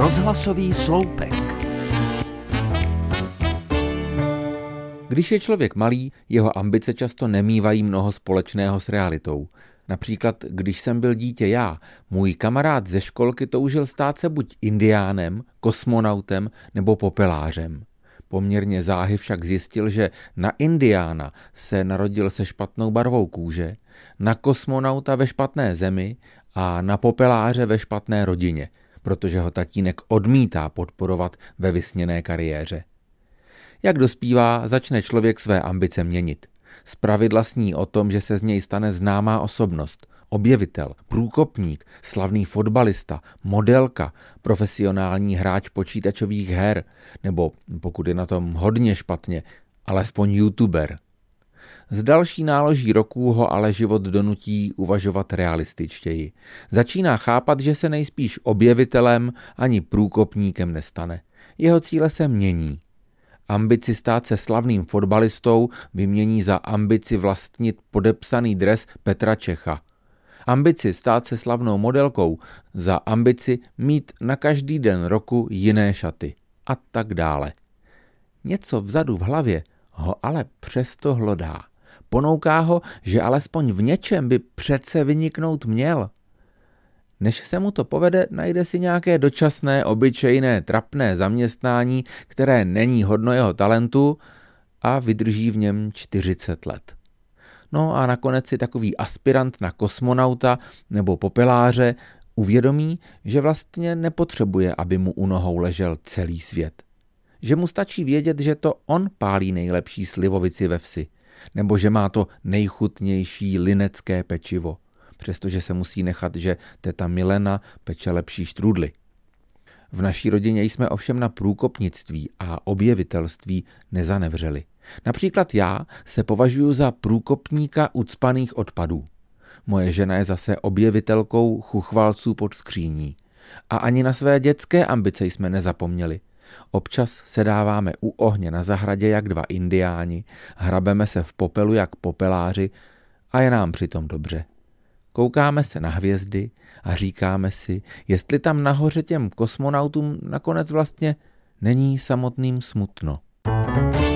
Rozhlasový sloupek. Když je člověk malý, jeho ambice často nemývají mnoho společného s realitou. Například, když jsem byl dítě já, můj kamarád ze školky toužil stát se buď indiánem, kosmonautem nebo popelářem. Poměrně záhy však zjistil, že na indiána se narodil se špatnou barvou kůže, na kosmonauta ve špatné zemi a na popeláře ve špatné rodině, protože ho tatínek odmítá podporovat ve vysněné kariéře. Jak dospívá, začne člověk své ambice měnit. Zpravidla sní o tom, že se z něj stane známá osobnost, objevitel, průkopník, slavný fotbalista, modelka, profesionální hráč počítačových her, nebo pokud je na tom hodně špatně, alespoň youtuber. Z další náloží roků ho ale život donutí uvažovat realističtěji. Začíná chápat, že se nejspíš objevitelem ani průkopníkem nestane. Jeho cíle se mění. Ambici stát se slavným fotbalistou vymění za ambici vlastnit podepsaný dres Petra Čecha. Ambici stát se slavnou modelkou za ambici mít na každý den roku jiné šaty a tak dále. Něco vzadu v hlavě ho ale přesto hlodá. Ponouká ho, že alespoň v něčem by přece vyniknout měl. Než se mu to povede, najde si nějaké dočasné, obyčejné, trapné zaměstnání, které není hodno jeho talentu a vydrží v něm 40 let. No a nakonec si takový aspirant na kosmonauta nebo popeláře uvědomí, že vlastně nepotřebuje, aby mu u nohou ležel celý svět. Že mu stačí vědět, že to on pálí nejlepší slivovici ve vsi, nebo že má to nejchutnější linecké pečivo – přestože se musí nechat, že teta Milena peče lepší štrůdly. V naší rodině jsme ovšem na průkopnictví a objevitelství nezanevřeli. Například já se považuji za průkopníka ucpaných odpadů. Moje žena je zase objevitelkou chuchvalců pod skříní. A ani na své dětské ambice jsme nezapomněli. Občas se dáváme u ohně na zahradě jak dva indiáni, hrabeme se v popelu jak popeláři a je nám přitom dobře. Koukáme se na hvězdy a říkáme si, jestli tam nahoře těm kosmonautům nakonec vlastně není samotným smutno. thank you